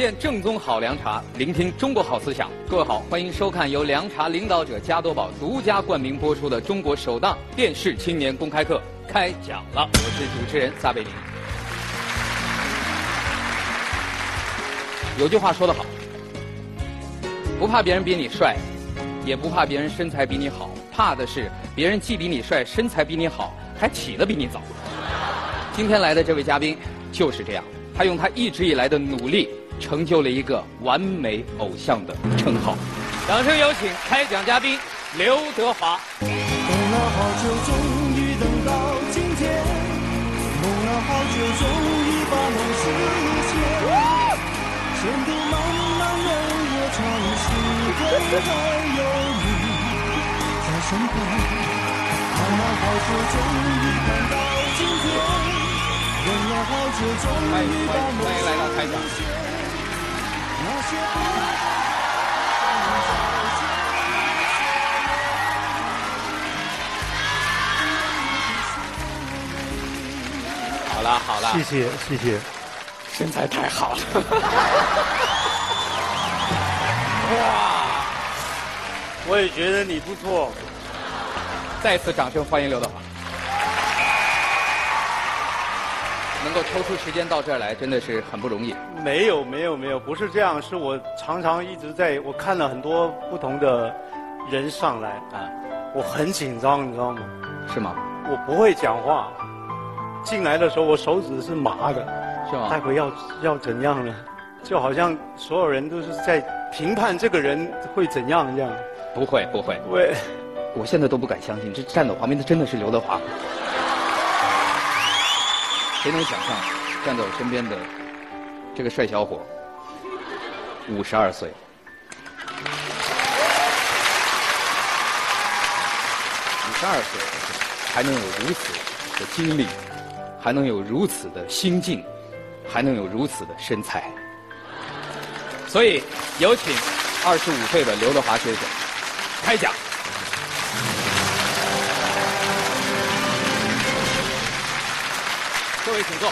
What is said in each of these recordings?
品鉴正宗好凉茶，聆听中国好思想。各位好，欢迎收看由凉茶领导者加多宝独家冠名播出的中国首档电视青年公开课开讲了。我是主持人撒贝宁。有句话说得好，不怕别人比你帅，也不怕别人身材比你好，怕的是别人既比你帅，身材比你好，还起得比你早。今天来的这位嘉宾就是这样，他用他一直以来的努力，成就了一个完美偶像的称号。掌声有请开讲嘉宾刘德华。等了好久，终于等到今天；梦了好久，终于把梦实现。前途茫茫任我闯，还有你在身了好久，终于看到今天。等了好久，终于把梦欢迎来到开讲。好了好了，谢谢谢谢，身材太好了。哇！我也觉得你不错。再次掌声欢迎刘德华。能够抽出时间到这儿来，真的是很不容易。没有没有没有，不是这样，是我常常一直在我看了很多不同的人上来啊，我很紧张，你知道吗？是吗？我不会讲话，进来的时候我手指是麻的，是吗？待会要要怎样呢？就好像所有人都是在评判这个人会怎样一样。不会不会，我，我现在都不敢相信，这站在我旁边的真的是刘德华。谁能想象站在我身边的这个帅小伙，五十二岁，五十二岁还能有如此的经历，还能有如此的心境，还能有如此的身材。所以，有请二十五岁的刘德华先生开讲。各位请坐。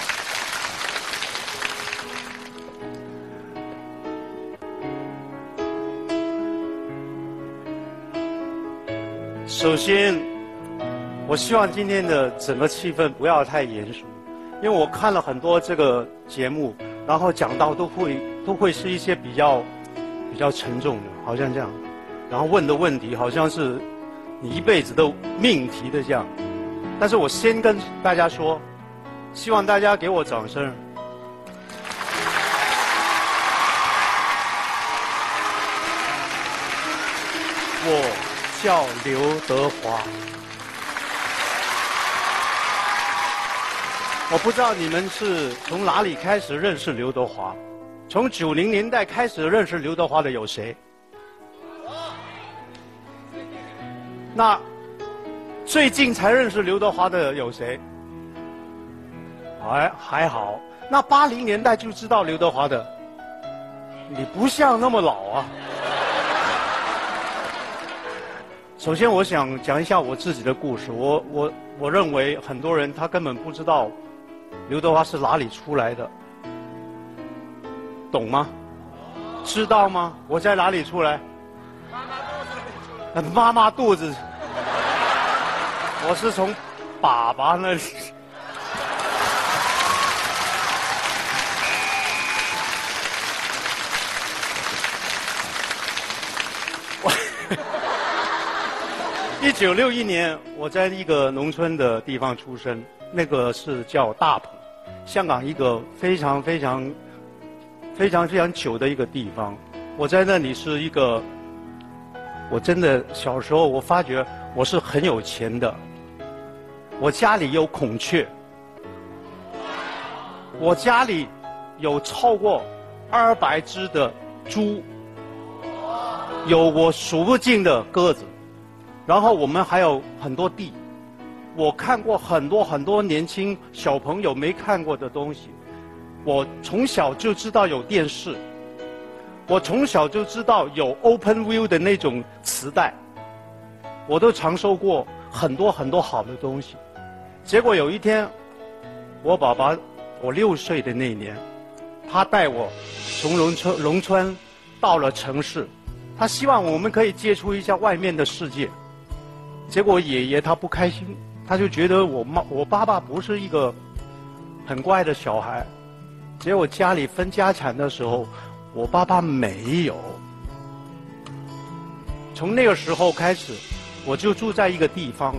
首先，我希望今天的整个气氛不要太严肃，因为我看了很多这个节目，然后讲到都会都会是一些比较比较沉重的，好像这样，然后问的问题好像是你一辈子的命题的这样。但是我先跟大家说，希望大家给我掌声。我叫刘德华。我不知道你们是从哪里开始认识刘德华，从九零年代开始认识刘德华的有谁？那最近才认识刘德华的有谁？还还好。那八零年代就知道刘德华的，你不像那么老啊。首先，我想讲一下我自己的故事。我我我认为很多人他根本不知道刘德华是哪里出来的，懂吗？知道吗？我在哪里出来？妈妈肚子。我是从爸爸那里。一九六一年，我在一个农村的地方出生，那个是叫大埔，香港一个非常非常非常非常久的一个地方。我在那里是一个，我真的小时候我发觉我是很有钱的，我家里有孔雀，我家里有超过二百只的猪，有我数不尽的鸽子。然后我们还有很多地，我看过很多很多年轻小朋友没看过的东西。我从小就知道有电视，我从小就知道有 Open View 的那种磁带，我都尝受过很多很多好的东西。结果有一天，我爸爸，我六岁的那一年，他带我从农村农村到了城市，他希望我们可以接触一下外面的世界。结果爷爷他不开心，他就觉得我妈我爸爸不是一个很乖的小孩。结果家里分家产的时候，我爸爸没有。从那个时候开始，我就住在一个地方，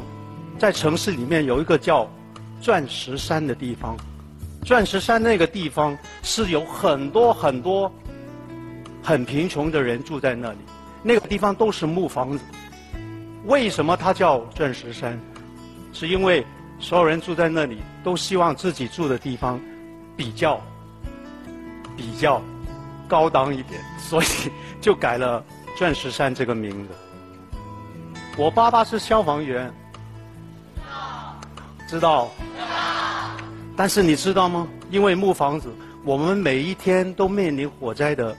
在城市里面有一个叫钻石山的地方。钻石山那个地方是有很多很多很贫穷的人住在那里，那个地方都是木房子。为什么它叫钻石山？是因为所有人住在那里都希望自己住的地方比较比较高档一点，所以就改了钻石山这个名字。我爸爸是消防员，知道。但是你知道吗？因为木房子，我们每一天都面临火灾的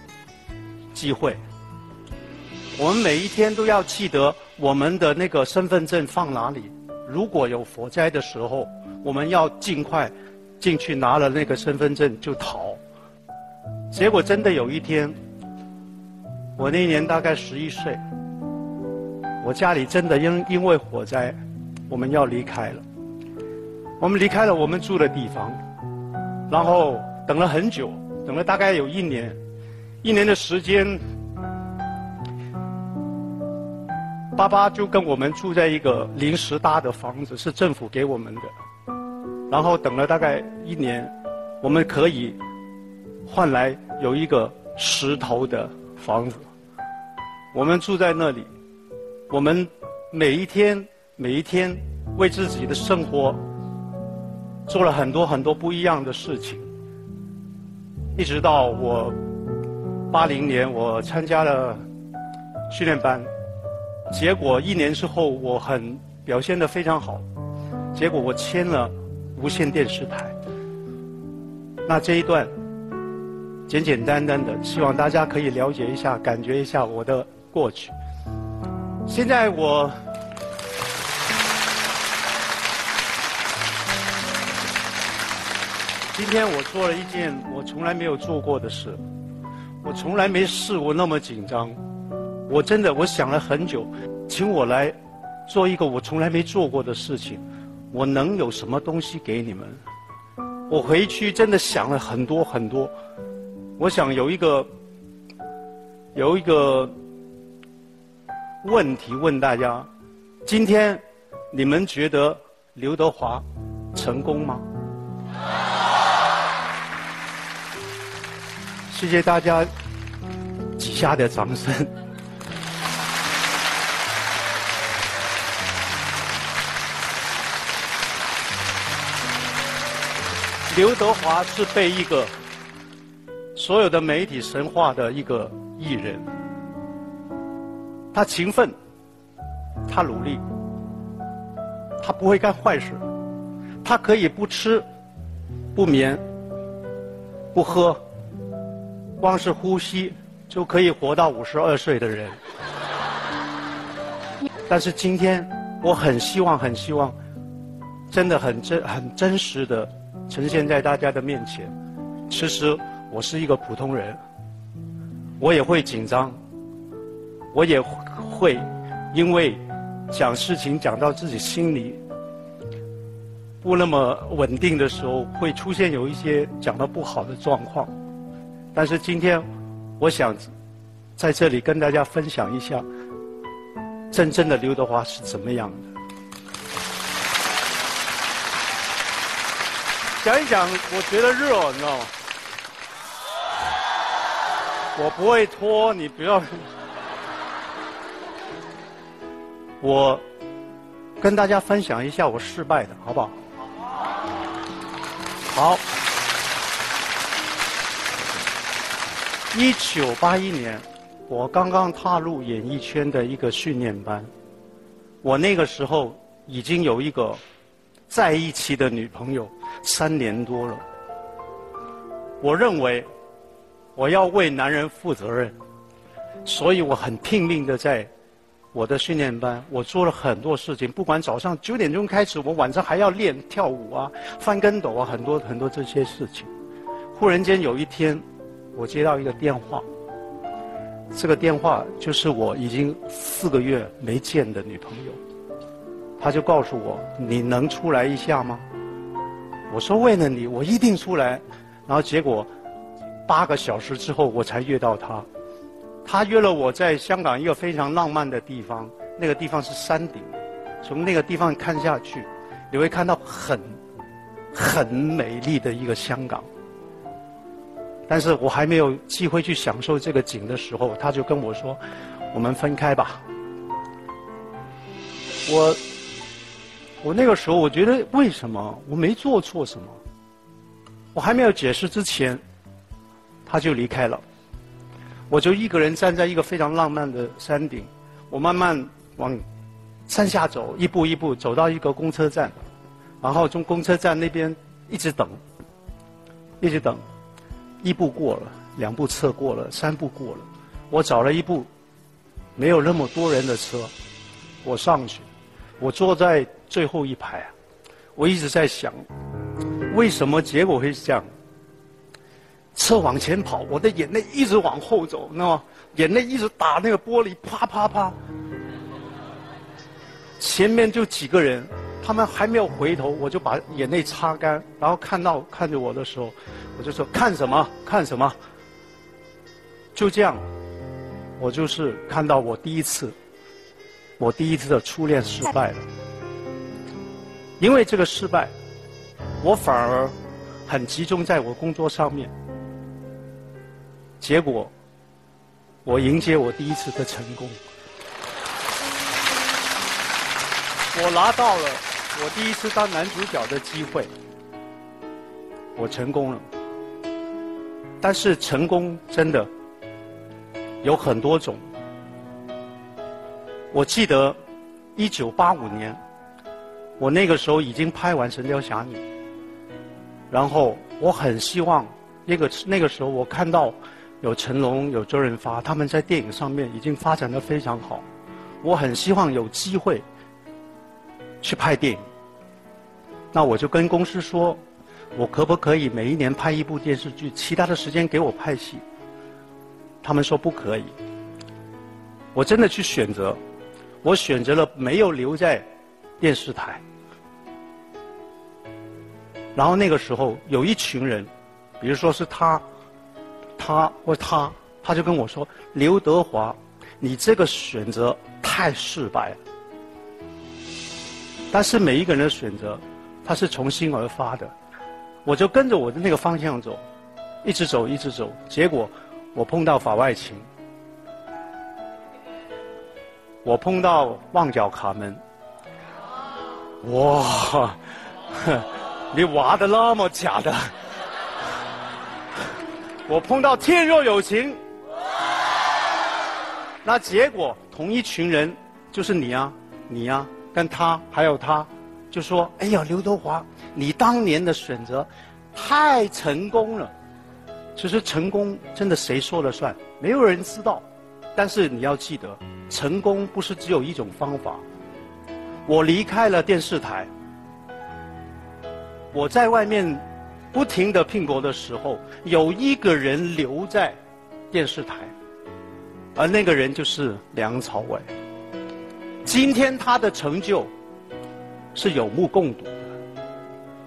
机会。我们每一天都要记得我们的那个身份证放哪里。如果有火灾的时候，我们要尽快进去拿了那个身份证就逃。结果真的有一天，我那年大概十一岁，我家里真的因因为火灾，我们要离开了。我们离开了我们住的地方，然后等了很久，等了大概有一年，一年的时间，爸爸就跟我们住在一个临时搭的房子，是政府给我们的。然后等了大概一年，我们可以换来有一个石头的房子，我们住在那里，我们每一天每一天为自己的生活。做了很多很多不一样的事情，一直到我八零年，我参加了训练班，结果一年之后，我很表现的非常好，结果我签了无线电视台。那这一段简简单单的，希望大家可以了解一下，感觉一下我的过去。现在我。今天我做了一件我从来没有做过的事，我从来没试过那么紧张。我真的，我想了很久，请我来做一个我从来没做过的事情，我能有什么东西给你们？我回去真的想了很多很多，我想有一个有一个问题问大家：今天你们觉得刘德华成功吗？谢谢大家几下的掌声。刘德华是被一个所有的媒体神话的一个艺人，他勤奋，他努力，他不会干坏事，他可以不吃、不眠、不喝。光是呼吸就可以活到五十二岁的人，但是今天我很希望，很希望，真的很真、很真实的呈现在大家的面前。其实我是一个普通人，我也会紧张，我也会因为讲事情讲到自己心里不那么稳定的时候，会出现有一些讲的不好的状况。但是今天，我想在这里跟大家分享一下，真正的刘德华是怎么样的。讲一讲，我觉得热，你知道吗？我不会脱，你不要。我跟大家分享一下我失败的，好不好？好。一九八一年，我刚刚踏入演艺圈的一个训练班。我那个时候已经有一个在一起的女朋友三年多了。我认为我要为男人负责任，所以我很拼命的在我的训练班，我做了很多事情。不管早上九点钟开始，我晚上还要练跳舞啊、翻跟斗啊，很多很多这些事情。忽然间有一天，我接到一个电话，这个电话就是我已经四个月没见的女朋友，她就告诉我：“你能出来一下吗？”我说：“为了你，我一定出来。”然后结果八个小时之后，我才约到她。她约了我在香港一个非常浪漫的地方，那个地方是山顶，从那个地方看下去，你会看到很很美丽的一个香港。但是我还没有机会去享受这个景的时候，他就跟我说：“我们分开吧。”我我那个时候我觉得为什么我没做错什么？我还没有解释之前，他就离开了。我就一个人站在一个非常浪漫的山顶，我慢慢往山下走，一步一步走到一个公车站，然后从公车站那边一直等，一直等。一步过了，两步侧过了，三步过了，我找了一部没有那么多人的车，我上去，我坐在最后一排啊，我一直在想，为什么结果会是这样？车往前跑，我的眼泪一直往后走，那么眼泪一直打那个玻璃，啪啪啪。前面就几个人，他们还没有回头，我就把眼泪擦干，然后看到看着我的时候。我就说看什么看什么，就这样，我就是看到我第一次，我第一次的初恋失败了。因为这个失败，我反而很集中在我工作上面。结果，我迎接我第一次的成功，我拿到了我第一次当男主角的机会，我成功了。但是成功真的有很多种。我记得一九八五年，我那个时候已经拍完《神雕侠侣》，然后我很希望那个那个时候我看到有成龙、有周润发，他们在电影上面已经发展的非常好，我很希望有机会去拍电影。那我就跟公司说。我可不可以每一年拍一部电视剧，其他的时间给我拍戏？他们说不可以。我真的去选择，我选择了没有留在电视台。然后那个时候有一群人，比如说是他，他或他，他就跟我说：“刘德华，你这个选择太失败了。”但是每一个人的选择，他是从心而发的。我就跟着我的那个方向走，一直走，一直走。结果我碰到法外情，我碰到《旺角卡门》。哇，你挖的那么假的！我碰到《天若有情》。那结果同一群人，就是你啊，你啊，跟他还有他。就说：“哎呀，刘德华，你当年的选择太成功了。其实成功真的谁说了算？没有人知道。但是你要记得，成功不是只有一种方法。我离开了电视台，我在外面不停的拼搏的时候，有一个人留在电视台，而那个人就是梁朝伟。今天他的成就。”是有目共睹的，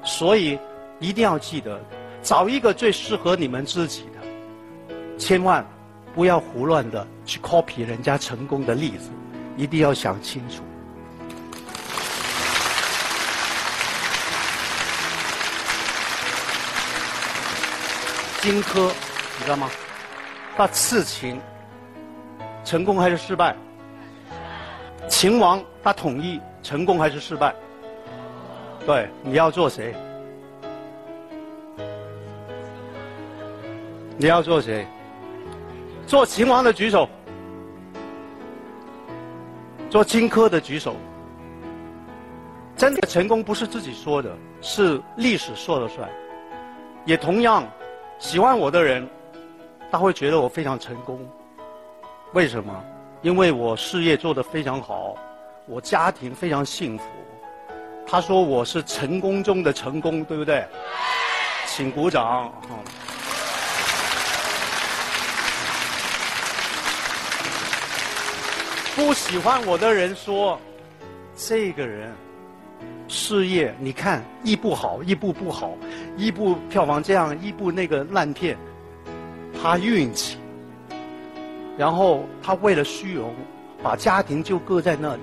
所以一定要记得，找一个最适合你们自己的，千万不要胡乱的去 copy 人家成功的例子，一定要想清楚。荆轲，你知道吗？他刺秦，成功还是失败？秦王他统一，成功还是失败？对，你要做谁？你要做谁？做秦王的举手，做荆轲的举手。真的成功不是自己说的，是历史说了算。也同样，喜欢我的人他会觉得我非常成功。为什么？因为我事业做得非常好我家庭非常幸福。他说我是成功中的成功对不对？请鼓掌。不喜欢我的人说这个人事业你看一步好一步不好。一部票房这样，一部那个烂片，他运气。然后他为了虚荣，把家庭就搁在那里，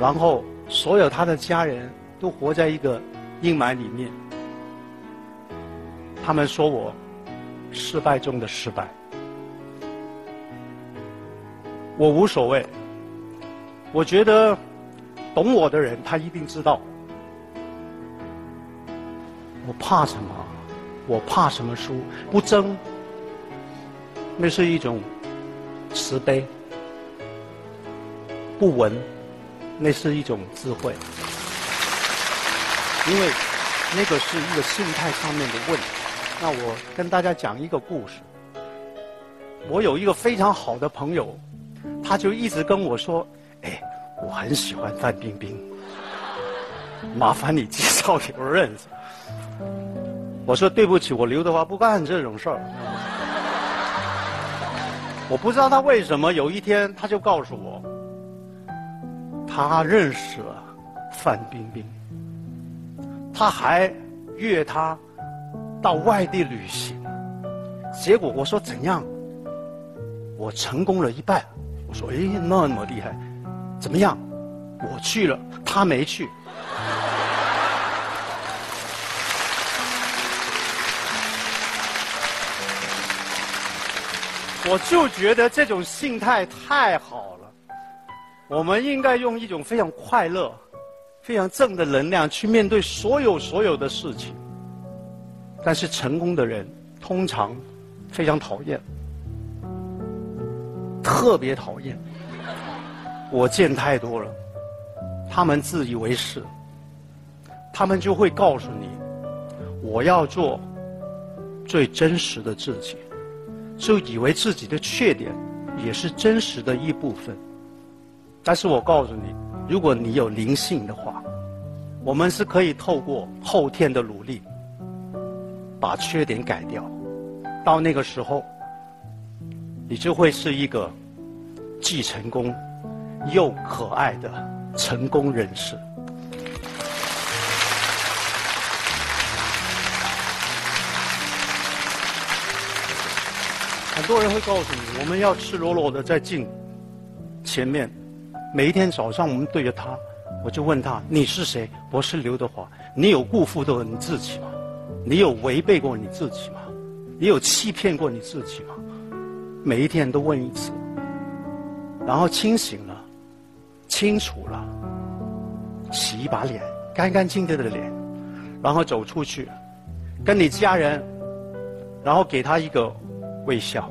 然后所有他的家人都活在一个阴霾里面。他们说我失败中的失败。我无所谓，我觉得懂我的人他一定知道，我怕什么？我怕什么输？不争，那是一种慈悲；不闻，那是一种智慧。因为那个是一个心态上面的问题。那我跟大家讲一个故事。我有一个非常好的朋友。他就一直跟我说：“哎，我很喜欢范冰冰，麻烦你介绍给我认识。”我说：“对不起，我刘德华不干这种事儿。”我不知道他为什么有一天他就告诉我，他认识了范冰冰，他还约她到外地旅行。结果我说怎样？我成功了一半。我说哎，那么厉害，怎么样？我去了，他没去。我就觉得这种心态太好了。我们应该用一种非常快乐、非常正的能量去面对所有所有的事情。但是成功的人通常非常讨厌。特别讨厌，我见太多了，他们自以为是，他们就会告诉你，我要做最真实的自己，就以为自己的缺点也是真实的一部分。但是我告诉你，如果你有灵性的话，我们是可以透过后天的努力，把缺点改掉，到那个时候。你就会是一个既成功又可爱的成功人士。很多人会告诉你，我们要赤裸裸的在镜前面，每一天早上我们对着他，我就问他：“你是谁？”我是刘德华。你有辜负过你自己吗？你有违背过你自己吗？你有欺骗过你自己吗？每一天都问一次，然后清醒了，清楚了，洗一把脸，干干净净的脸，然后走出去，跟你家人，然后给他一个微笑，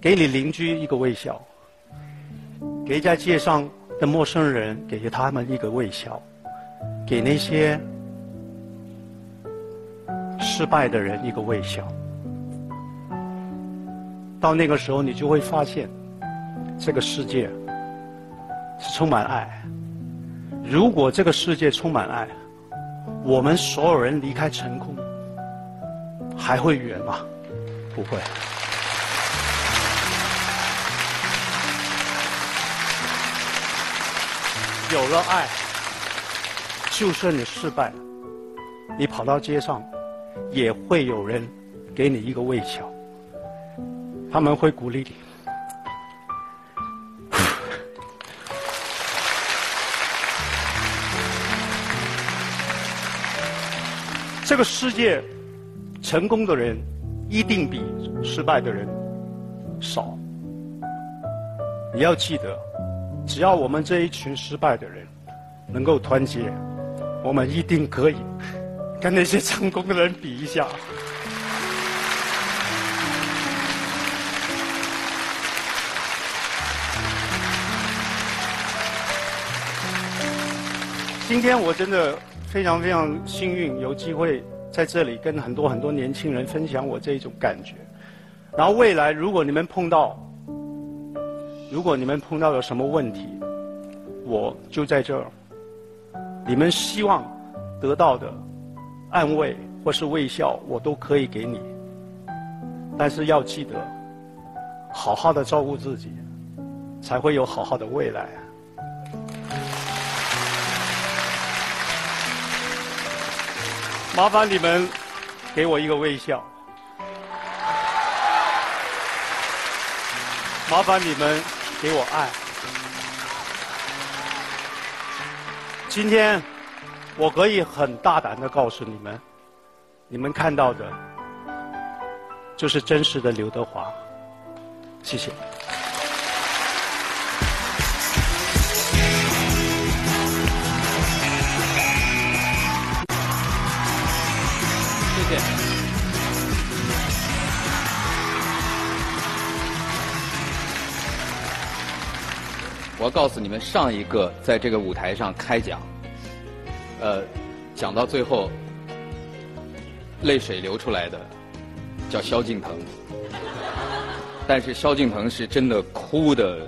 给你邻居一个微笑，给在街上的陌生人给他们一个微笑，给那些失败的人一个微笑。到那个时候，你就会发现，这个世界是充满爱。如果这个世界充满爱，我们所有人离开成功，还会远吗？不会。有了爱，就算你失败了，你跑到街上，也会有人给你一个微笑。他们会鼓励你。这个世界，成功的人一定比失败的人少。你要记得，只要我们这一群失败的人能够团结，我们一定可以跟那些成功的人比一下。今天我真的非常非常幸运，有机会在这里跟很多很多年轻人分享我这一种感觉。然后未来如果你们碰到，如果你们碰到有什么问题，我就在这儿。你们希望得到的安慰或是微笑，我都可以给你。但是要记得，好好的照顾自己，才会有好好的未来。麻烦你们给我一个微笑，麻烦你们给我爱。今天我可以很大胆的告诉你们，你们看到的就是真实的刘德华。谢谢。我告诉你们，上一个在这个舞台上开讲，呃，讲到最后泪水流出来的，叫萧敬腾。但是萧敬腾是真的哭的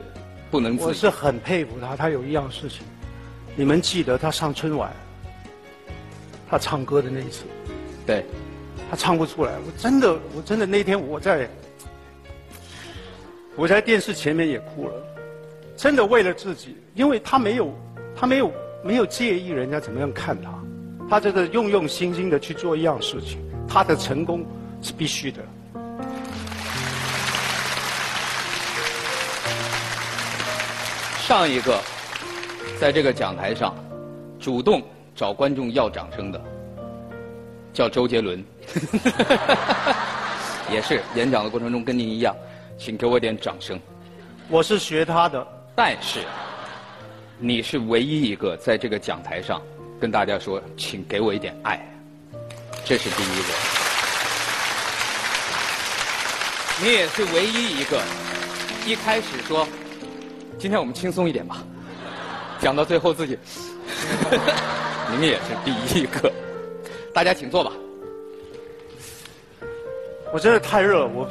不能自我。是很佩服他，他有一样事情，你们记得他上春晚，他唱歌的那一次，对，他唱不出来，我真的，我真的那天我在，我在电视前面也哭了，真的为了自己，因为他没有，他没有没有介意人家怎么样看他，他这个用用心心的去做一样事情，他的成功是必须的。上一个在这个讲台上主动找观众要掌声的，叫周杰伦，也是演讲的过程中跟您一样，请给我点掌声。我是学他的，但是你是唯一一个在这个讲台上跟大家说，请给我一点爱，这是第一个。你也是唯一一个一开始说，今天我们轻松一点吧，讲到最后自己，您也是第一个。大家请坐吧。我真的太热了，我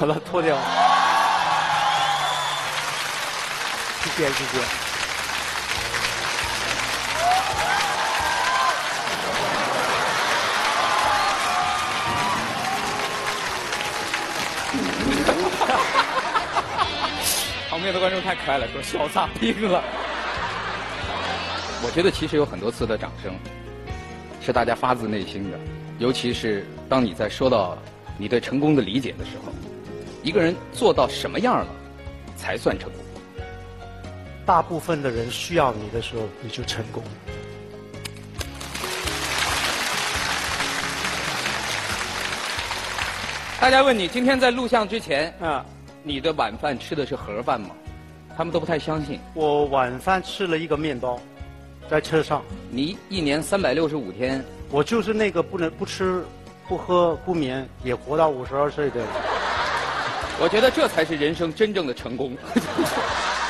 把它脱掉。谢谢谢谢。旁边的观众太可爱了，说笑炸冰了。我觉得其实有很多次的掌声，是大家发自内心的，尤其是当你在说到你对成功的理解的时候，一个人做到什么样了，才算成功？大部分的人需要你的时候，你就成功。大家问你，今天在录像之前，啊，你的晚饭吃的是盒饭吗？他们都不太相信。我晚饭吃了一个面包，在车上。你一年三百六十五天，我就是那个不能不吃、不喝、不眠，也活到五十二岁的人。我觉得这才是人生真正的成功。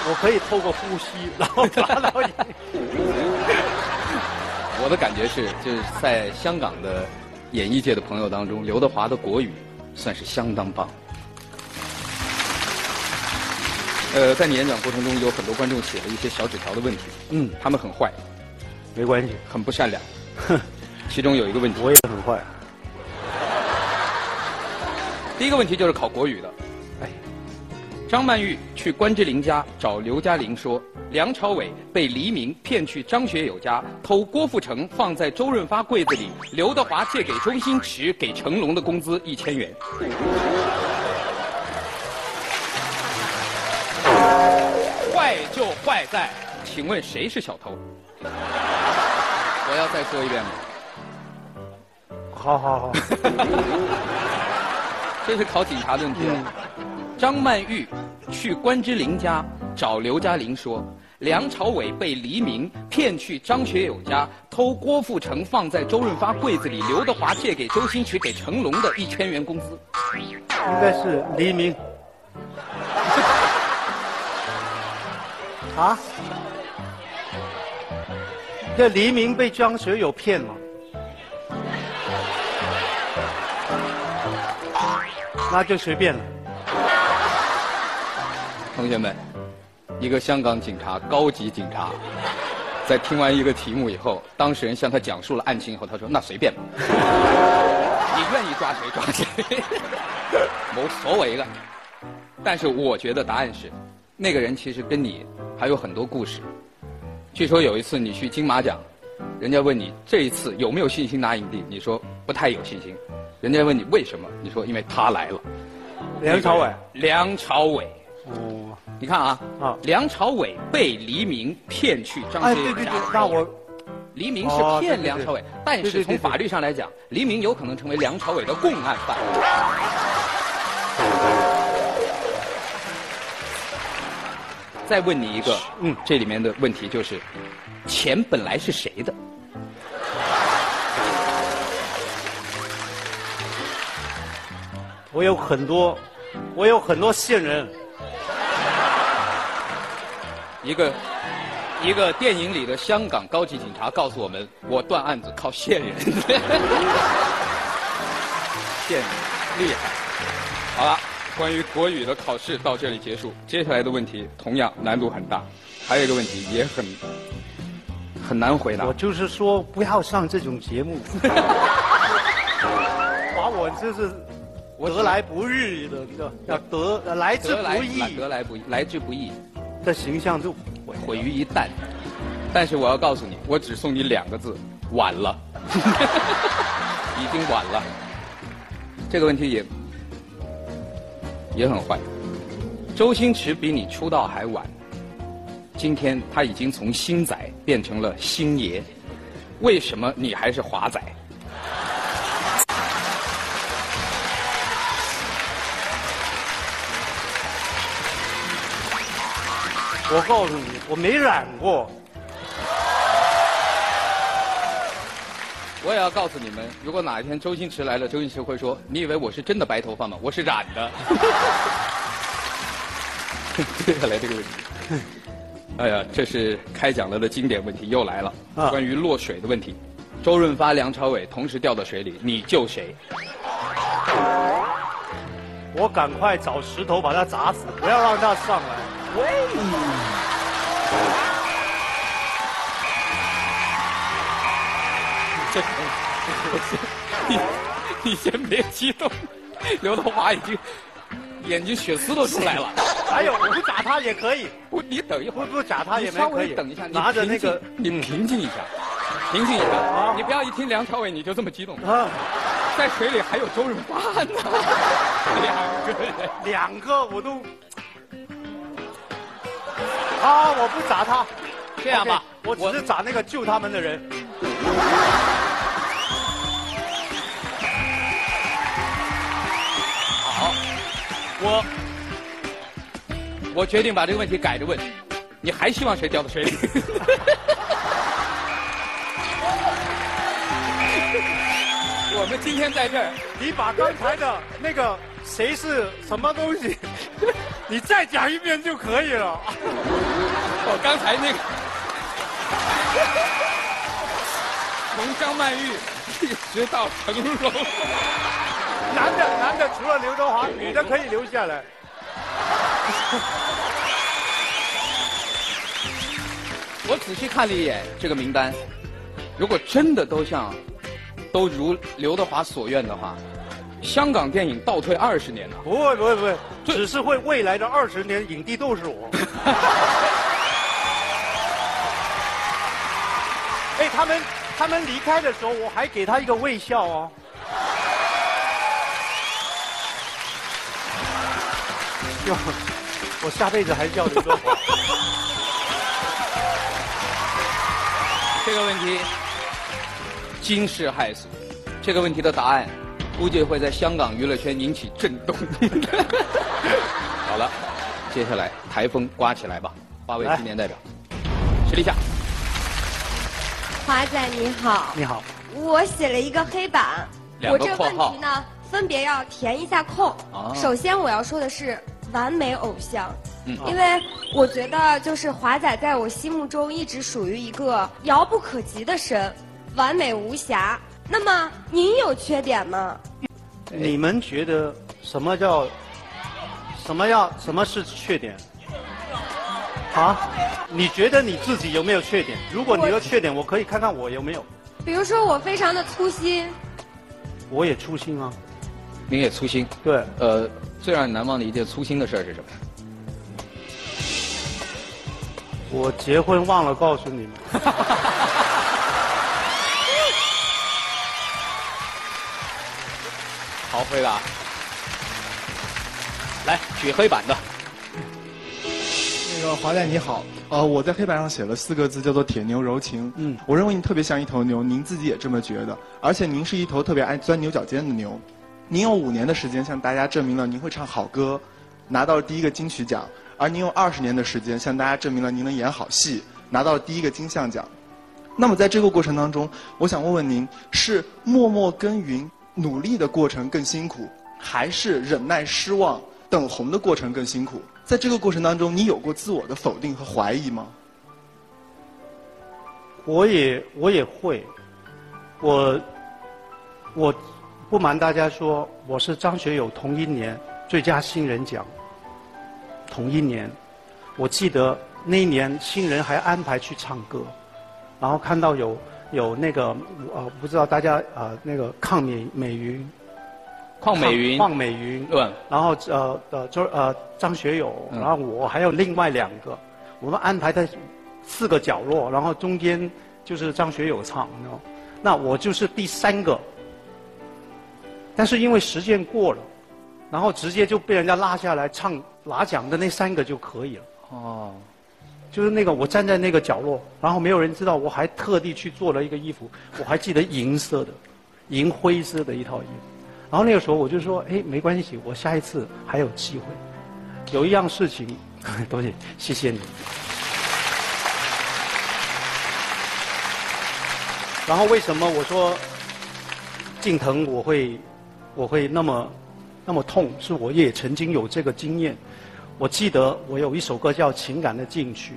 我可以透过呼吸，然后达到一。我的感觉是，就是在香港的演艺界的朋友当中，刘德华的国语算是相当棒。呃，在你演讲过程中，有很多观众写了一些小纸条的问题，嗯，他们很坏，没关系，很不善良。其中有一个问题，我也很坏。第一个问题就是考国语的。哎，张曼玉去关之琳家找刘嘉玲说，梁朝伟被黎明骗去张学友家偷郭富城放在周润发柜子里，刘德华借给周星驰给成龙的工资一千元。坏就坏在，请问谁是小偷？我要再说一遍吗？好好好，这是考警察的问题。张曼玉去关之琳家找刘嘉玲说，梁朝伟被黎明骗去张学友家偷郭富城放在周润发柜子里，刘德华借给周星驰给成龙的一千元工资。应该是黎明。啊？这黎明被张学友骗了，那就随便了。同学们，一个香港警察，高级警察，在听完一个题目以后，当事人向他讲述了案情以后，他说：“那随便吧，你愿意抓谁抓谁，无所谓了。”但是我觉得答案是，那个人其实跟你还有很多故事。据说有一次你去金马奖，人家问你这一次有没有信心拿影帝，你说不太有信心。人家问你为什么，你说因为他来了。梁朝伟。梁朝伟。哦。你看啊，啊，梁朝伟被黎明骗去张哎，学友对对对家，那我黎明是骗梁朝伟，但是从法律上来讲，黎明有可能成为梁朝伟的共案犯。再问你一个，嗯这里面的问题就是，钱本来是谁的？我有很多，我有很多线人。一个一个电影里的香港高级警察告诉我们，我断案子靠线人。线人厉害。好了，关于国语的考试到这里结束，接下来的问题同样难度很大，还有一个问题也很很难回答我。就是说，不要上这种节目，把我就是得来不易的，要得来之不易得来不易，来之不易，的形象就毁毁于一旦。但是我要告诉你，我只送你两个字：晚了，已经晚了。这个问题也也很坏。周星驰比你出道还晚，今天他已经从星仔变成了星爷，为什么你还是华仔？我告诉你，我没染过。我也要告诉你们，如果哪一天周星驰来了，周星驰会说：“你以为我是真的白头发吗？我是染的。”接下来这个问题，哎呀，这是开讲了的经典问题又来了，啊关于落水的问题。周润发、梁朝伟同时掉到水里，你救谁？我赶快找石头把他砸死，不要让他上来。这个，你你先别激动，刘德华已经眼睛血丝都出来了。还有，我不打他也可以，不，你等一会儿。不不打他也稍没可以。微等一下，你拿着那个你平静一下，平静一下啊，你不要一听梁朝伟你就这么激动，啊，在水里还有周润发呢，两个人。两个我都。啊！我不砸他，这样吧我只是砸那个救他们的人。好，我我决定把这个问题改着问，你还希望谁掉到水里？我们今天在这儿，你把刚才的那个谁是什么东西，你再讲一遍就可以了。我刚才那个从张曼玉一直到成龙。男的男的除了刘德华，女的可以留下来。我仔细看了一眼这个名单，如果真的都像，都如刘德华所愿的话，香港电影倒退二十年呢。不会不会不会，只是会未来的二十年影帝都是我。哎，他们他们离开的时候，我还给他一个微笑哦。哟我下辈子还叫刘德华。这个问题惊世骇俗，这个问题的答案估计会在香港娱乐圈引起震动。好了，接下来台风刮起来吧，八位青年代表，实力下。华仔你好，你好，我写了一个黑板，我这个问题呢，分别要填一下空。哦首先我要说的是完美偶像，嗯因为我觉得就是华仔在我心目中一直属于一个遥不可及的神，完美无瑕。那么您有缺点吗？你们觉得什么叫什么要什么是缺点？啊？你觉得你自己有没有缺点？如果你有缺点，我可以看看我有没有。比如说我非常的粗心，我也粗心啊。你也粗心，对，呃，最让你难忘的一件粗心的事儿是什么？我结婚忘了告诉你们。好回答。来举黑板的，那个华仔你好，呃，我在黑板上写了四个字，叫做“铁牛柔情”。嗯，我认为你特别像一头牛，您自己也这么觉得，而且您是一头特别爱钻牛角尖的牛。您用五年的时间向大家证明了您会唱好歌，拿到了第一个金曲奖；而您用二十年的时间向大家证明了您能演好戏，拿到了第一个金像奖。那么在这个过程当中，我想问问您：是默默耕耘、努力的过程更辛苦，还是忍耐失望？等红的过程更辛苦，在这个过程当中，你有过自我的否定和怀疑吗？我也我也会，我我不瞒大家说，我是张学友同一年最佳新人奖，同一年，我记得那一年新人还安排去唱歌，然后看到有有那个呃不知道大家呃那个抗美美云。邝美云，邝美云，对，然后呃呃周呃张学友，然后我还有另外两个，我们安排在四个角落，然后中间就是张学友唱，那我就是第三个，但是因为时间过了，然后直接就被人家拉下来唱拿奖的那三个就可以了。哦，就是那个我站在那个角落，然后没有人知道，我还特地去做了一个衣服，我还记得银色的，银灰色的一套衣服。然后那个时候我就说，哎，没关系，我下一次还有机会。有一样事情，多谢，谢谢你。然后为什么我说敬腾我会我会那么那么痛？是我也曾经有这个经验。我记得我有一首歌叫《情感的禁区》，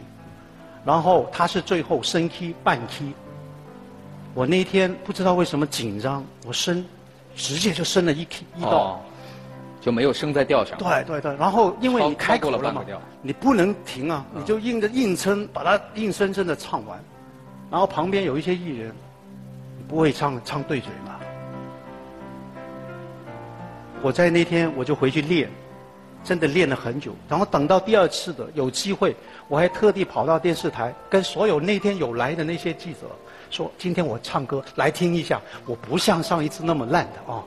然后它是最后升 key 半 key。我那天不知道为什么紧张，我升。直接就升了一 key 一道，就没有升在调上。对对对，然后因为你开口了嘛，你不能停啊，你就硬着硬撑，把它硬生生的唱完。然后旁边有一些艺人，不会唱唱对嘴嘛。我在那天我就回去练，真的练了很久。然后等到第二次的有机会，我还特地跑到电视台，跟所有那天有来的那些记者。说今天我唱歌来听一下，我不像上一次那么烂的啊。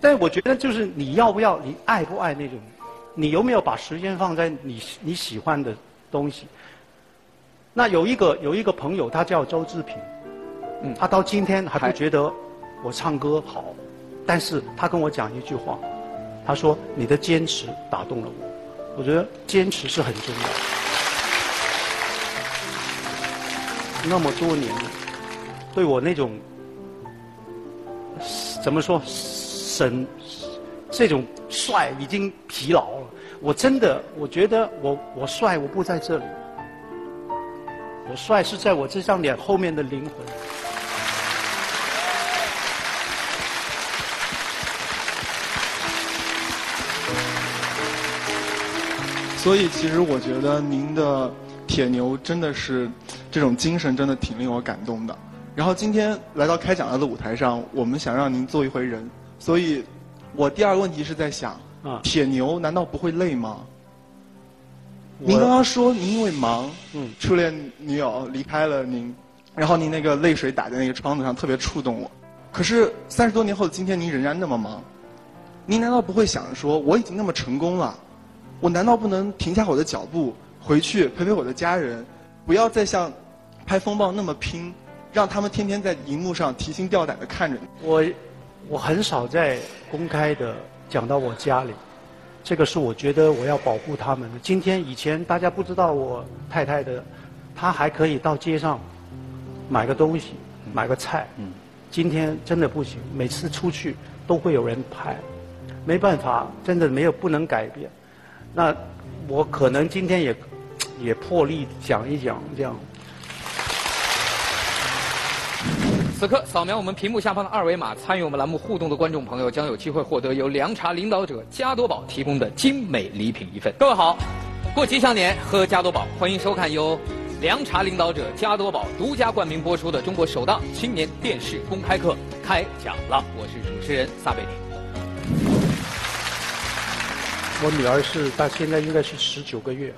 但我觉得就是你要不要，你爱不爱那种，你有没有把时间放在你你喜欢的东西？那有一个有一个朋友，他叫周志平，嗯，他到今天还不觉得我唱歌好，但是他跟我讲一句话，他说你的坚持打动了我，我觉得坚持是很重要。那么多年，对我那种怎么说，神这种帅已经疲劳了。我真的，我觉得我我帅，我不在这里，我帅是在我这张脸后面的灵魂。所以，其实我觉得您的。铁牛真的是这种精神，真的挺令我感动的。然后今天来到开讲了的舞台上，我们想让您做一回人。所以，我第二个问题是在想，铁牛难道不会累吗？您刚刚说您因为忙，初恋女友离开了您，然后您那个泪水打在那个窗子上，特别触动我。可是三十多年后的今天，您仍然那么忙，您难道不会想着说，我已经那么成功了，我难道不能停下我的脚步？回去陪陪我的家人，不要再像拍风暴那么拼，让他们天天在荧幕上提心吊胆的看着你。我我很少在公开的讲到我家里，这个是我觉得我要保护他们的。今天以前大家不知道我太太的，她还可以到街上买个东西，买个菜。嗯，今天真的不行，每次出去都会有人拍，没办法，真的没有不能改变。那我可能今天也。也破例讲一讲这样。此刻扫描我们屏幕下方的二维码，参与我们栏目互动的观众朋友将有机会获得由凉茶领导者加多宝提供的精美礼品一份。各位好，过吉祥年喝加多宝，欢迎收看由凉茶领导者加多宝独家冠名播出的中国首档青年电视公开课开讲了，我是主持人撒贝宁。我女儿是，她现在应该是十九个月。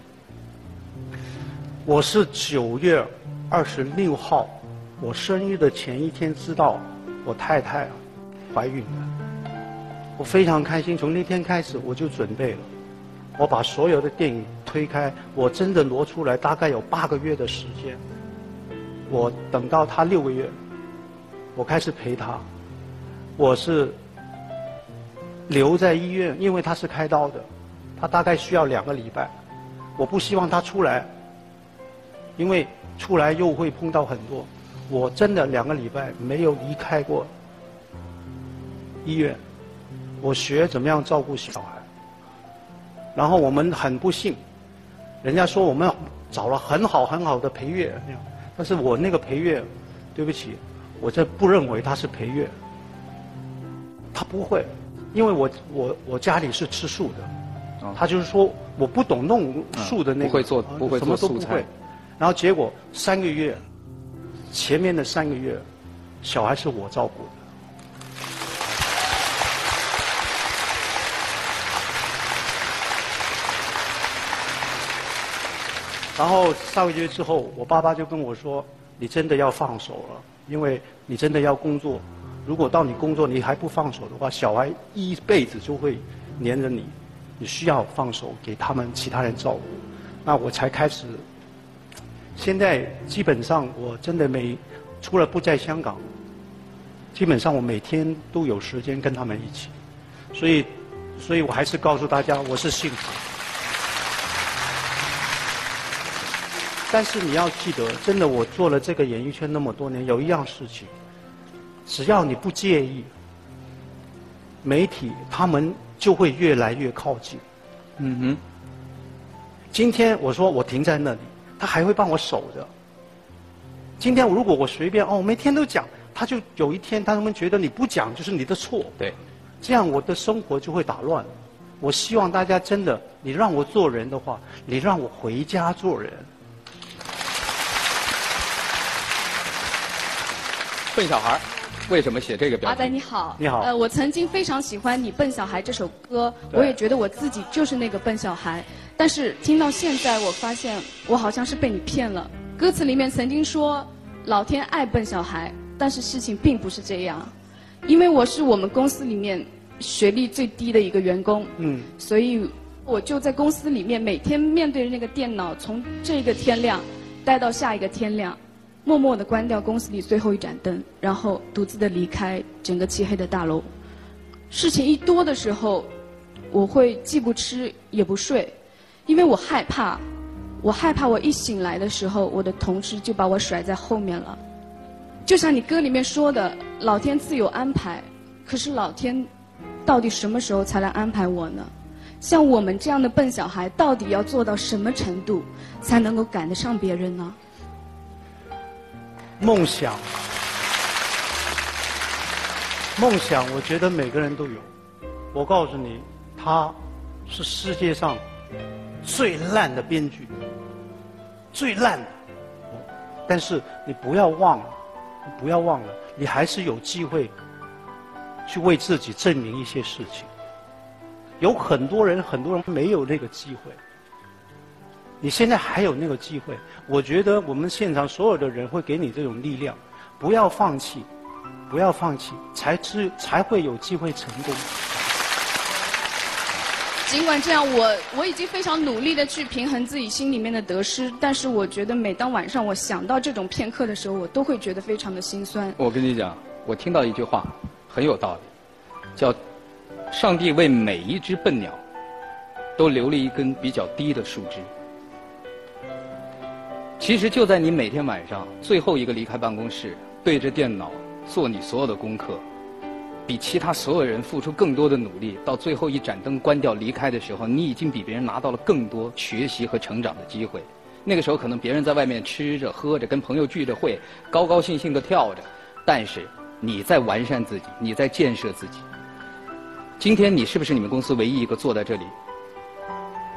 我是九月二十六号，我生日的前一天知道我太太怀孕了，我非常开心。从那天开始我就准备了，我把所有的电影推开，我真的挪出来大概有八个月的时间。我等到她六个月，我开始陪她，我是留在医院，因为他是开刀的，他大概需要两个礼拜，我不希望他出来。因为出来又会碰到很多，我真的两个礼拜没有离开过医院，我学怎么样照顾小孩。然后我们很不幸，人家说我们找了很好很好的陪月，但是我那个陪月，对不起，我这不认为他是陪月，他不会，因为我我我家里是吃素的，他就是说我不懂弄素的那个，不会做不会做素菜。然后结果三个月，前面的三个月，小孩是我照顾的。然后上个月之后，我爸爸就跟我说：“你真的要放手了，因为你真的要工作。如果到你工作你还不放手的话，小孩一辈子就会黏着你。你需要放手，给他们其他人照顾。”那我才开始。现在基本上我真的每除了不在香港，基本上我每天都有时间跟他们一起，所以，所以我还是告诉大家我是幸福。但是你要记得，真的我做了这个演艺圈那么多年，有一样事情，只要你不介意，媒体他们就会越来越靠近。嗯哼。今天我说我停在那里。他还会帮我守着。今天如果我随便哦，每天都讲，他就有一天他们觉得你不讲就是你的错。对，这样我的生活就会打乱。我希望大家真的，你让我做人的话，你让我回家做人。笨小孩，为什么写这个表？阿仔你好，你好。呃，我曾经非常喜欢你《笨小孩》这首歌，我也觉得我自己就是那个笨小孩。但是听到现在，我发现我好像是被你骗了。歌词里面曾经说“老天爱笨小孩”，但是事情并不是这样。因为我是我们公司里面学历最低的一个员工，嗯，所以我就在公司里面每天面对着那个电脑，从这个天亮待到下一个天亮，默默的关掉公司里最后一盏灯，然后独自的离开整个漆黑的大楼。事情一多的时候，我会既不吃也不睡。因为我害怕，我害怕我一醒来的时候，我的同事就把我甩在后面了。就像你歌里面说的，老天自有安排，可是老天到底什么时候才来安排我呢？像我们这样的笨小孩，到底要做到什么程度，才能够赶得上别人呢？梦想，梦想，我觉得每个人都有。我告诉你，他是世界上。最烂的编剧，最烂的。但是你不要忘了，不要忘了，你还是有机会去为自己证明一些事情。有很多人，很多人没有那个机会。你现在还有那个机会，我觉得我们现场所有的人会给你这种力量，不要放弃，不要放弃，才知才会有机会成功。尽管这样，我我已经非常努力的去平衡自己心里面的得失，但是我觉得每当晚上我想到这种片刻的时候，我都会觉得非常的心酸。我跟你讲，我听到一句话很有道理，叫“上帝为每一只笨鸟都留了一根比较低的树枝”。其实就在你每天晚上最后一个离开办公室，对着电脑做你所有的功课。比其他所有人付出更多的努力，到最后一盏灯关掉离开的时候，你已经比别人拿到了更多学习和成长的机会。那个时候，可能别人在外面吃着喝着，跟朋友聚着会，高高兴兴的跳着，但是你在完善自己，你在建设自己。今天你是不是你们公司唯一一个坐在这里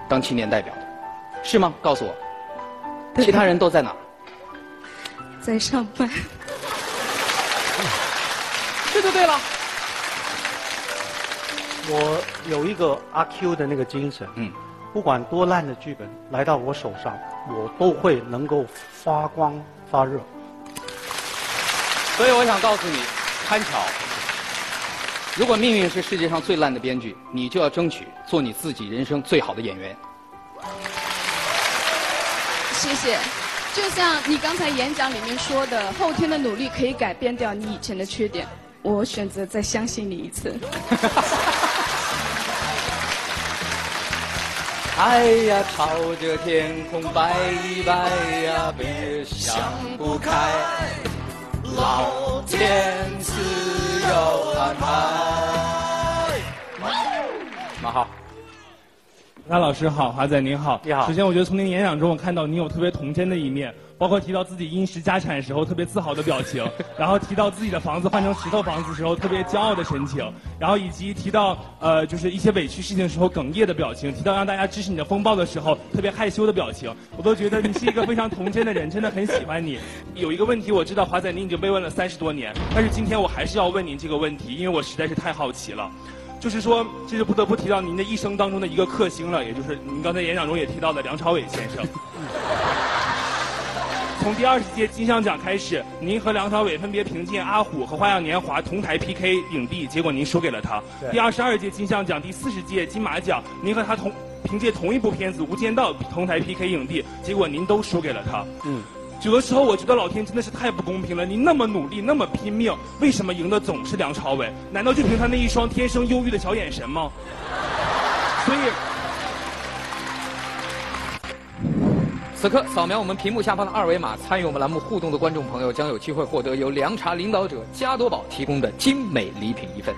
当青年代表的？是吗？告诉我，其他人都在哪？在上班。这就对了。我有一个阿 Q 的那个精神，嗯，不管多烂的剧本来到我手上，我都会能够发光发热。所以我想告诉你，潘巧，如果命运是世界上最烂的编剧，你就要争取做你自己人生最好的演员。谢谢。就像你刚才演讲里面说的，后天的努力可以改变掉你以前的缺点。我选择再相信你一次。哎呀，朝着天空拜一拜呀，别想不开，老天自有安排。马浩，那老师好，华仔您好。你好首先，我觉得从您演讲中，我看到您有特别童真的一面，包括提到自己殷实家产时候特别自豪的表情，然后提到自己的房子换成石头房子时候特别骄傲的神情，然后以及提到呃就是一些委屈事情时候哽咽的表情，提到让大家支持你的风暴的时候特别害羞的表情，我都觉得你是一个非常童真的人，真的很喜欢你。有一个问题我知道华仔您已经被问了三十多年，但是今天我还是要问您这个问题，因为我实在是太好奇了。就是说，这就不得不提到您的一生当中的一个克星了，也就是您刚才演讲中也提到的梁朝伟先生。从第二十届金像奖开始，您和梁朝伟分别凭借《阿虎》和《花样年华》同台 PK 影帝，结果您输给了他。第二十二届金像奖、第四十届金马奖，您和他同凭借同一部片子《无间道》同台 PK 影帝，结果您都输给了他。嗯，有的时候我觉得老天真的是太不公平了，你那么努力，那么拼命，为什么赢的总是梁朝伟？难道就凭他那一双天生忧郁的小眼神吗？所以。此刻扫描我们屏幕下方的二维码，参与我们栏目互动的观众朋友将有机会获得由凉茶领导者加多宝提供的精美礼品一份。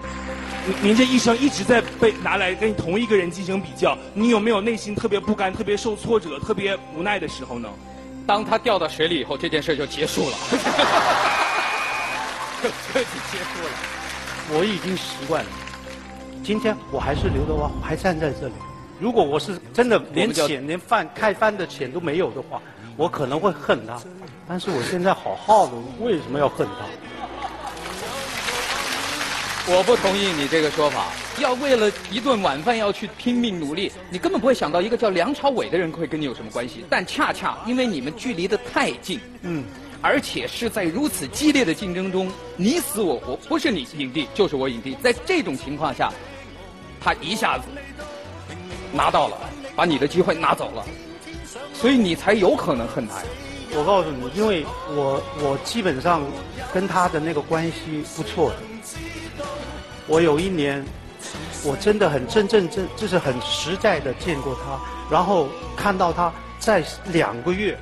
您您这一生一直在被拿来跟同一个人进行比较，你有没有内心特别不甘、特别受挫折、特别无奈的时候呢？当他掉到水里以后，这件事就结束了，就彻底结束了。我已经习惯了。今天我还是刘德华，还站在这里。如果我是真的连钱、连饭开饭的钱都没有的话，我可能会恨他。但是我现在好好的，为什么要恨他？我不同意你这个说法。要为了一顿晚饭要去拼命努力，你根本不会想到一个叫梁朝伟的人会跟你有什么关系。但恰恰因为你们距离的太近，嗯，而且是在如此激烈的竞争中你死我活，不是你影帝就是我影帝。在这种情况下，他一下子拿到了，把你的机会拿走了，所以你才有可能恨他呀。我告诉你，因为我我基本上跟他的那个关系不错的。我有一年，我真的很真正正，就是很实在的见过他，然后看到他在两个月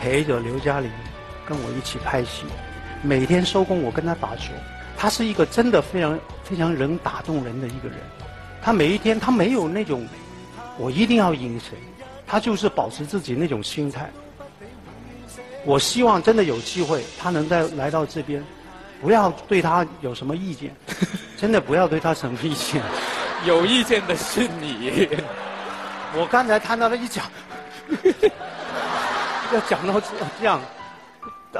陪着刘嘉玲跟我一起拍戏，每天收工我跟他打球。他是一个真的非常非常能打动人的一个人。他每一天他没有那种我一定要赢谁，他就是保持自己那种心态。我希望真的有机会，他能再来到这边，不要对他有什么意见，真的不要对他什么意见。有意见的是你。我刚才看到他一讲，要讲到这这样，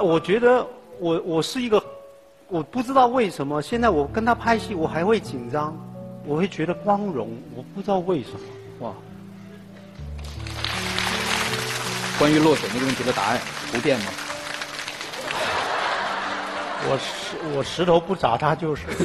我觉得我我是一个，我不知道为什么现在我跟他拍戏，我还会紧张，我会觉得光荣，我不知道为什么。哇！关于落水那个问题的答案不变吗？我石我石头不砸他就是。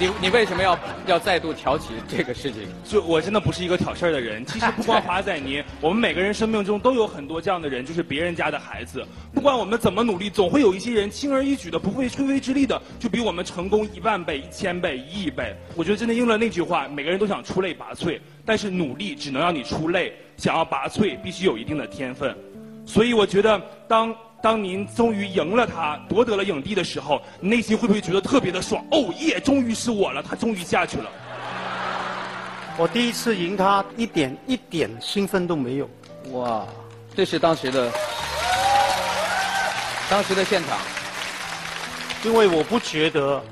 你你为什么要要再度挑起这个事情？就我真的不是一个挑事儿的人。其实不光 华仔您，我们每个人生命中都有很多这样的人，就是别人家的孩子。不管我们怎么努力，总会有一些人轻而易举的、不费吹灰之力的，就比我们成功一万倍、一千倍、一亿倍。我觉得真的应了那句话：每个人都想出类拔萃，但是努力只能让你出类，想要拔萃必须有一定的天分。所以我觉得当。当您终于赢了他，夺得了影帝的时候，你内心会不会觉得特别的爽？哦耶，终于是我了，他终于下去了。我第一次赢他，一点一点兴奋都没有。哇，这是当时的当时的现场。因为我不觉得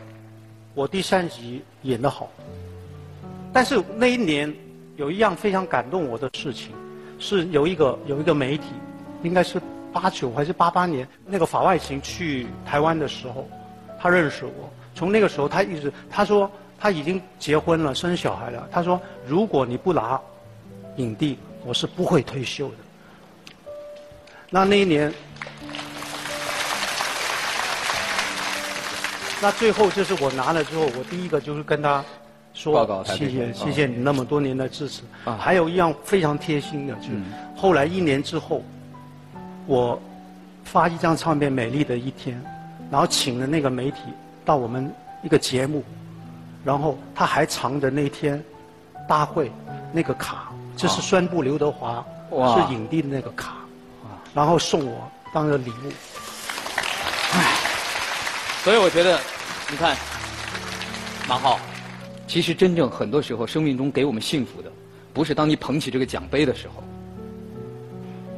我第三集演得好，但是那一年有一样非常感动我的事情，是有一个有一个媒体，应该是八九还是八八年，那个法外情去台湾的时候，他认识我，从那个时候他一直他说他已经结婚了，生小孩了。他说如果你不拿影帝，我是不会退休的。那那一年，那最后就是我拿了之后，我第一个就是跟他报告他说谢谢谢谢你那么多年的支持。啊还有一样非常贴心的，就是嗯后来一年之后，我发一张唱片《美丽的一天》，然后请了那个媒体到我们一个节目，然后他还藏着那天大会那个卡，就是宣布刘德华是影帝的那个卡，然后送我当个礼物。所以我觉得，你看，马浩，其实真正很多时候，生命中给我们幸福的，不是当你捧起这个奖杯的时候，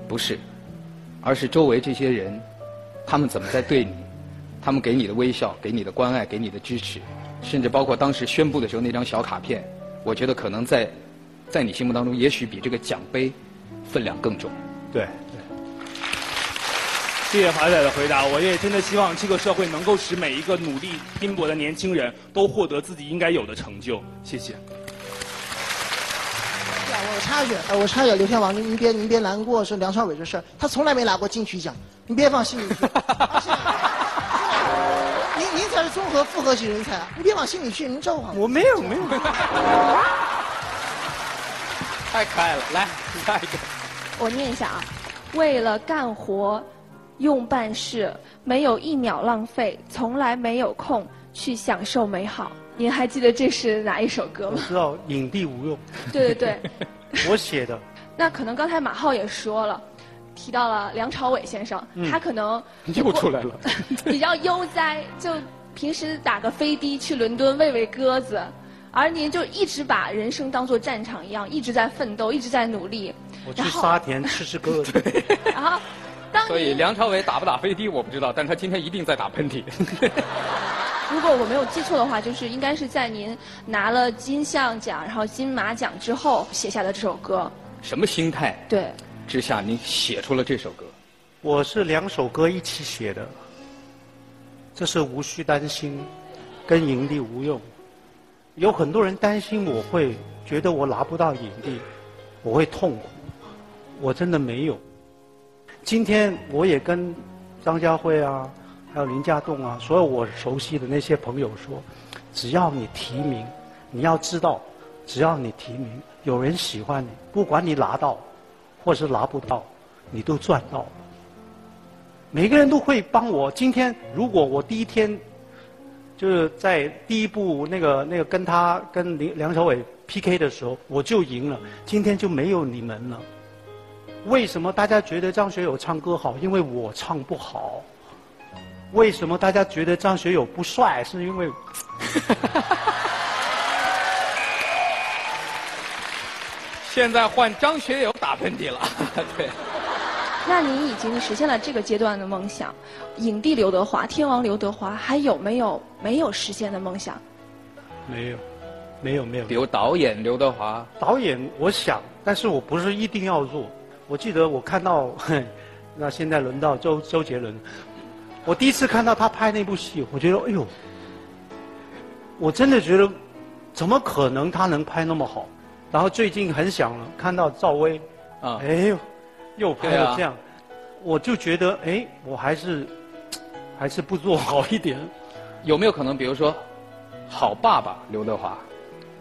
不是，而是周围这些人，他们怎么在对你，他们给你的微笑，给你的关爱，给你的支持，甚至包括当时宣布的时候那张小卡片，我觉得可能在，在你心目当中，也许比这个奖杯分量更重。对。谢谢华仔的回答，我也真的希望这个社会能够使每一个努力拼搏的年轻人都获得自己应该有的成就。谢谢。插一句，呃，我插一句，刘天王，您您别您别难过，是梁朝伟这事儿，他从来没拿过金曲奖，您别往 心里去。您您才是综合复合型人才啊，您别往心里去，您照顾好。我没有没有。太可爱了，来 下一个。我念一下啊，为了干活，用办事，没有一秒浪费，从来没有空去享受美好。您还记得这是哪一首歌吗？我知道影帝无用，对对对，我写的。那可能刚才马浩也说了，提到了梁朝伟先生，嗯他可能 又出来了。比较悠哉，就平时打个飞的去伦敦喂喂鸽子，而您就一直把人生当做战场一样，一直在奋斗，一直在努力。我去沙田吃吃鸽子。然后，当所以梁朝伟打不打飞的我不知道，但他今天一定在打喷嚏。如果我没有记错的话，就是应该是在您拿了金像奖，然后金马奖之后写下的这首歌。什么心态对，之下您写出了这首歌？我是两首歌一起写的，这是无需担心，跟影帝无用。有很多人担心我会觉得我拿不到影帝，我会痛苦。我真的没有。今天我也跟张家辉啊，还有林家栋啊，所有我熟悉的那些朋友说，只要你提名，你要知道，只要你提名，有人喜欢你，不管你拿到，或是拿不到，你都赚到了。每个人都会帮我。今天如果我第一天就是在第一部那个那个跟他跟梁梁朝伟 PK 的时候，我就赢了，今天就没有你们了。为什么大家觉得张学友唱歌好？因为我唱不好。为什么大家觉得张学友不帅？是因为 现在换张学友打喷嚏了，对。那您已经实现了这个阶段的梦想，影帝刘德华、天王刘德华还有没有没有实现的梦想？没有，没有，没有。比如导演刘德华，导演，我想，但是我不是一定要做。我记得我看到，嘿 那现在轮到周周杰伦，我第一次看到他拍那部戏，我觉得，哎呦，我真的觉得，怎么可能他能拍那么好？然后最近很想了，看到赵薇，啊，哎呦，又拍了这样，我就觉得，哎，我还是 还是不做好一点。有没有可能，比如说，好爸爸刘德华？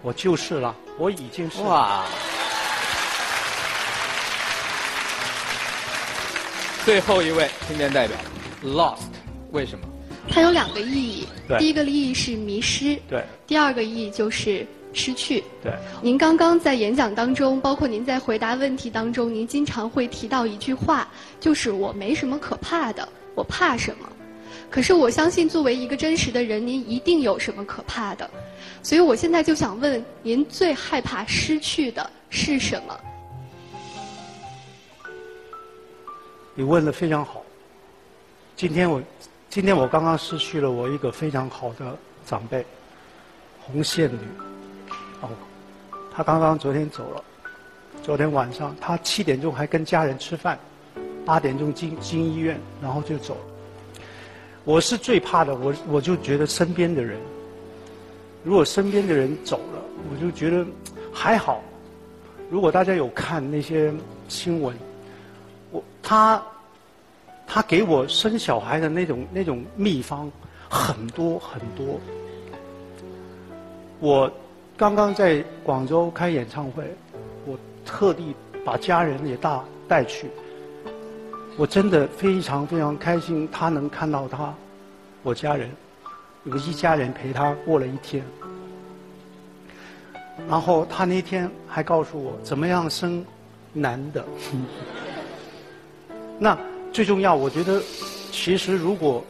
我就是了，我已经是了。哇！最后一位青年代表，Lost，为什么？它有两个意义对，第一个意义是迷失，对第二个意义就是失去。对，您刚刚在演讲当中，包括您在回答问题当中，您经常会提到一句话，就是“我没什么可怕的，我怕什么？”可是我相信，作为一个真实的人，您一定有什么可怕的。所以我现在就想问，您最害怕失去的是什么？你问的非常好。今天我，今天我刚刚失去了我一个非常好的长辈，红线女。哦，她刚刚昨天走了，昨天晚上她七点钟还跟家人吃饭，八点钟进进医院，然后就走了。我是最怕的，我我就觉得身边的人，如果身边的人走了，我就觉得还好。如果大家有看那些新闻，我他他给我生小孩的那种那种秘方很多很多。我刚刚在广州开演唱会，我特地把家人也带带去。我真的非常非常开心，他能看到他，我家人，有一家人陪他过了一天。然后他那天还告诉我怎么样生男的。那最重要，我觉得，其实如果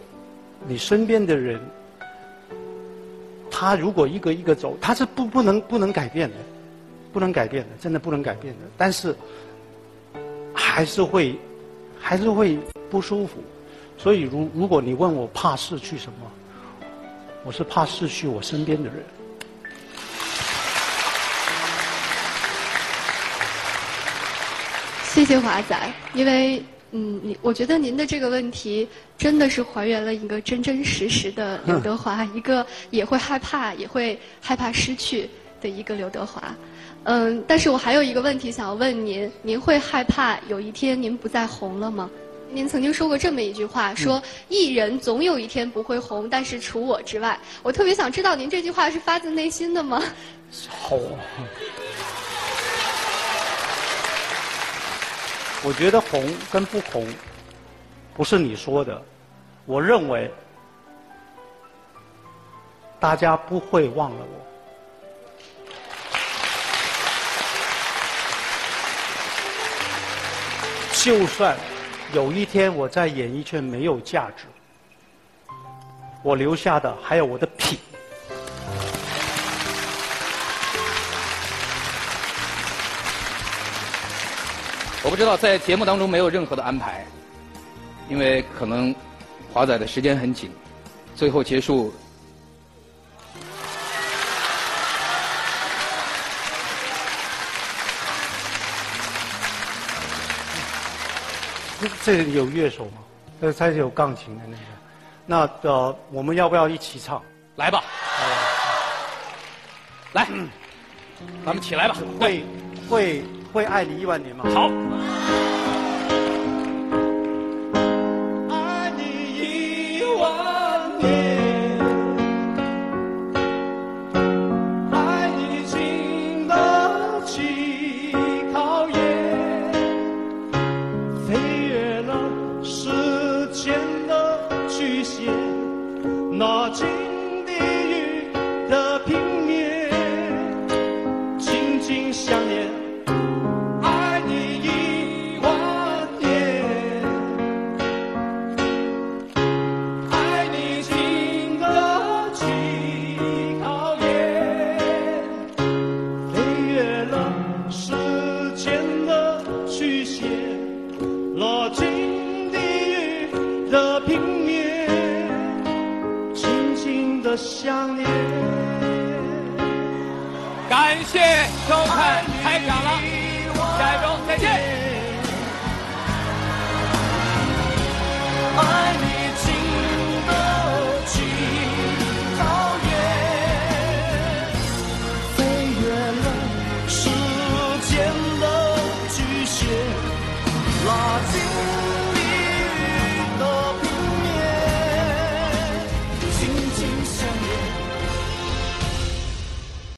你身边的人，他如果一个一个走，他是不不能不能改变的，不能改变的，真的不能改变的。但是还是会。还是会不舒服，所以如如果你问我怕失去什么，我是怕失去我身边的人。谢谢华仔，因为嗯，你我觉得您的这个问题真的是还原了一个真真实实的刘德华，一个也会害怕、也会害怕失去的一个刘德华。嗯，但是我还有一个问题想要问您：您会害怕有一天您不再红了吗？您曾经说过这么一句话，说艺人总有一天不会红，但是除我之外，我特别想知道您这句话是发自内心的吗？红，我觉得红跟不红，不是你说的，我认为大家不会忘了我。就算有一天我在演艺圈没有价值，我留下的还有我的品。我不知道在节目当中没有任何的安排，因为可能华仔的时间很紧，最后结束。这有乐手吗？这才有钢琴的那个。那呃，我们要不要一起唱？来吧，来，咱们起来吧。会会会爱你一万年吗？好。